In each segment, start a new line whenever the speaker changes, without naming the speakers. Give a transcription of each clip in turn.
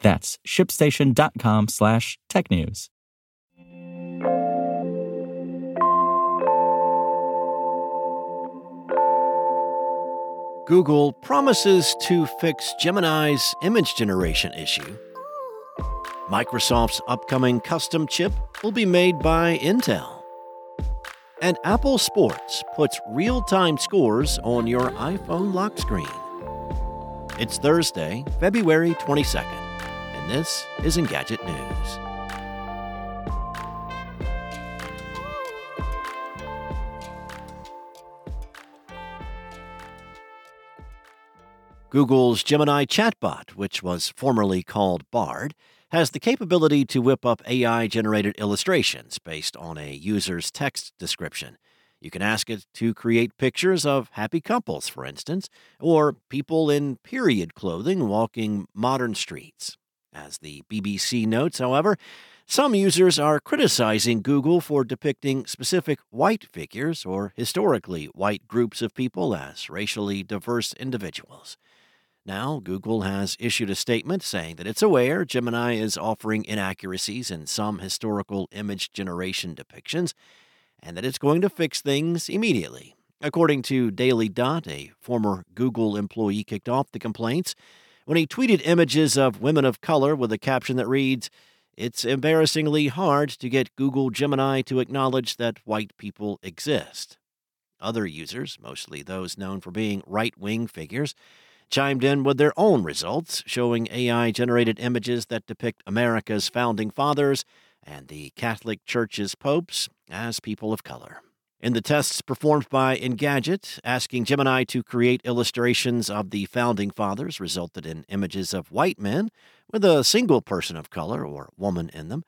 That's shipstation.com slash technews.
Google promises to fix Gemini's image generation issue. Microsoft's upcoming custom chip will be made by Intel. And Apple Sports puts real time scores on your iPhone lock screen. It's Thursday, February 22nd, and this is Engadget News. Google's Gemini chatbot, which was formerly called Bard, has the capability to whip up AI generated illustrations based on a user's text description. You can ask it to create pictures of happy couples, for instance, or people in period clothing walking modern streets. As the BBC notes, however, some users are criticizing Google for depicting specific white figures or historically white groups of people as racially diverse individuals. Now, Google has issued a statement saying that it's aware Gemini is offering inaccuracies in some historical image generation depictions and that it's going to fix things immediately. According to Daily Dot, a former Google employee kicked off the complaints when he tweeted images of women of color with a caption that reads, It's embarrassingly hard to get Google Gemini to acknowledge that white people exist. Other users, mostly those known for being right wing figures, chimed in with their own results, showing AI generated images that depict America's founding fathers and the Catholic Church's popes as people of color. In the tests performed by Engadget, asking Gemini to create illustrations of the founding fathers resulted in images of white men with a single person of color or woman in them.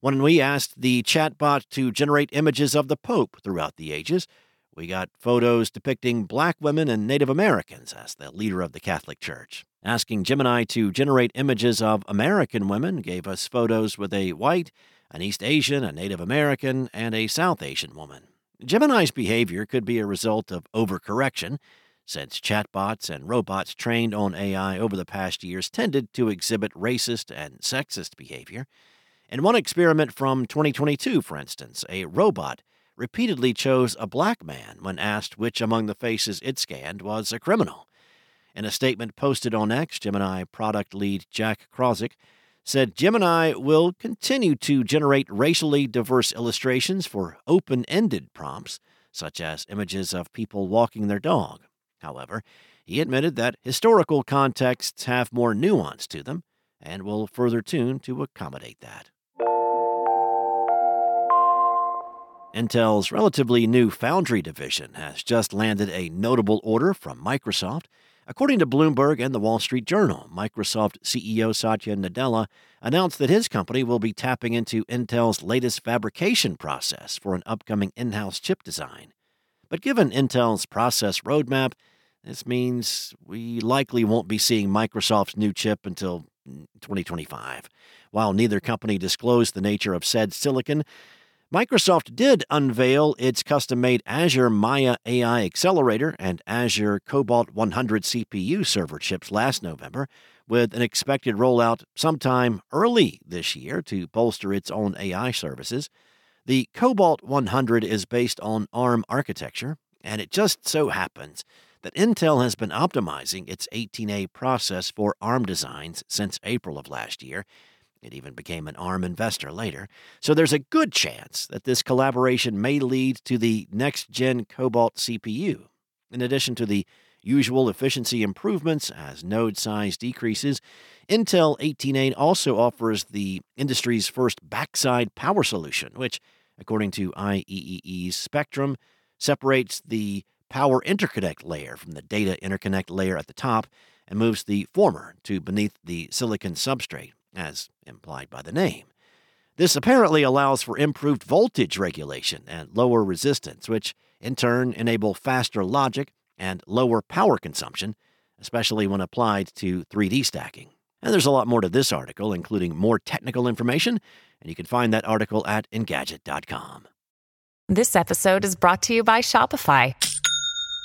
When we asked the chatbot to generate images of the Pope throughout the ages, we got photos depicting black women and Native Americans as the leader of the Catholic Church. Asking Gemini to generate images of American women gave us photos with a white, an East Asian, a Native American, and a South Asian woman. Gemini's behavior could be a result of overcorrection, since chatbots and robots trained on AI over the past years tended to exhibit racist and sexist behavior. In one experiment from 2022, for instance, a robot repeatedly chose a black man when asked which among the faces it scanned was a criminal. In a statement posted on X, Gemini product lead Jack Krawczyk said Gemini will continue to generate racially diverse illustrations for open ended prompts, such as images of people walking their dog. However, he admitted that historical contexts have more nuance to them and will further tune to accommodate that. Intel's relatively new Foundry division has just landed a notable order from Microsoft. According to Bloomberg and the Wall Street Journal, Microsoft CEO Satya Nadella announced that his company will be tapping into Intel's latest fabrication process for an upcoming in house chip design. But given Intel's process roadmap, this means we likely won't be seeing Microsoft's new chip until mm, 2025. While neither company disclosed the nature of said silicon, Microsoft did unveil its custom made Azure Maia AI accelerator and Azure Cobalt 100 CPU server chips last November, with an expected rollout sometime early this year to bolster its own AI services. The Cobalt 100 is based on ARM architecture, and it just so happens that Intel has been optimizing its 18A process for ARM designs since April of last year it even became an ARM investor later. So there's a good chance that this collaboration may lead to the next gen Cobalt CPU. In addition to the usual efficiency improvements as node size decreases, Intel 18A also offers the industry's first backside power solution, which, according to IEEE's Spectrum, separates the power interconnect layer from the data interconnect layer at the top and moves the former to beneath the silicon substrate, as implied by the name. This apparently allows for improved voltage regulation and lower resistance, which in turn enable faster logic and lower power consumption, especially when applied to 3D stacking. And there's a lot more to this article, including more technical information, and you can find that article at Engadget.com.
This episode is brought to you by Shopify.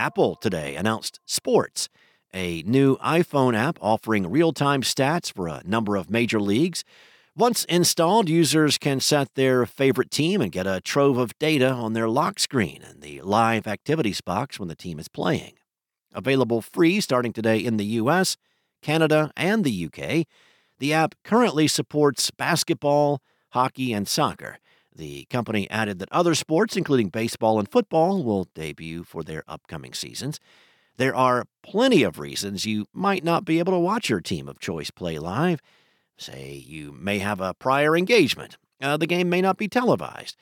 Apple today announced Sports, a new iPhone app offering real-time stats for a number of major leagues. Once installed, users can set their favorite team and get a trove of data on their lock screen and the live activities box when the team is playing. Available free starting today in the US, Canada, and the UK, the app currently supports basketball, hockey, and soccer. The company added that other sports, including baseball and football, will debut for their upcoming seasons. There are plenty of reasons you might not be able to watch your team of choice play live. Say you may have a prior engagement. Uh, the game may not be televised.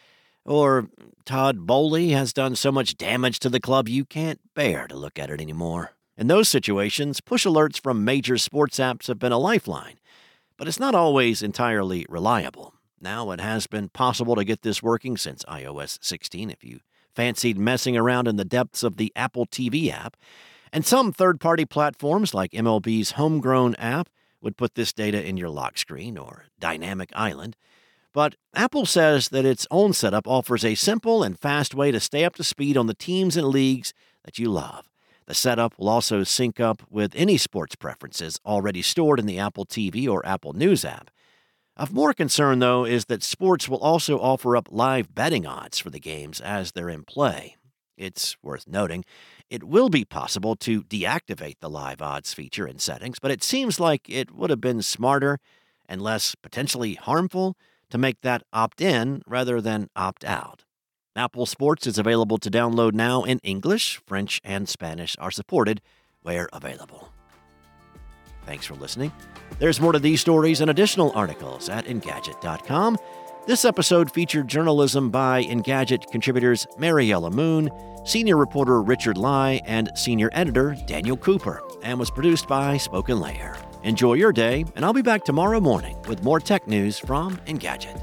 Or Todd Boehly has done so much damage to the club you can't bear to look at it anymore. In those situations, push alerts from major sports apps have been a lifeline, but it's not always entirely reliable. Now it has been possible to get this working since iOS 16 if you fancied messing around in the depths of the Apple TV app. And some third party platforms like MLB's homegrown app would put this data in your lock screen or dynamic island. But Apple says that its own setup offers a simple and fast way to stay up to speed on the teams and leagues that you love. The setup will also sync up with any sports preferences already stored in the Apple TV or Apple News app. Of more concern, though, is that sports will also offer up live betting odds for the games as they're in play. It's worth noting it will be possible to deactivate the live odds feature in settings, but it seems like it would have been smarter and less potentially harmful to make that opt in rather than opt out. Apple Sports is available to download now in English, French, and Spanish are supported where available. Thanks for listening. There's more to these stories and additional articles at Engadget.com. This episode featured journalism by Engadget contributors Mariella Moon, senior reporter Richard Lai, and senior editor Daniel Cooper, and was produced by Spoken Layer. Enjoy your day, and I'll be back tomorrow morning with more tech news from Engadget.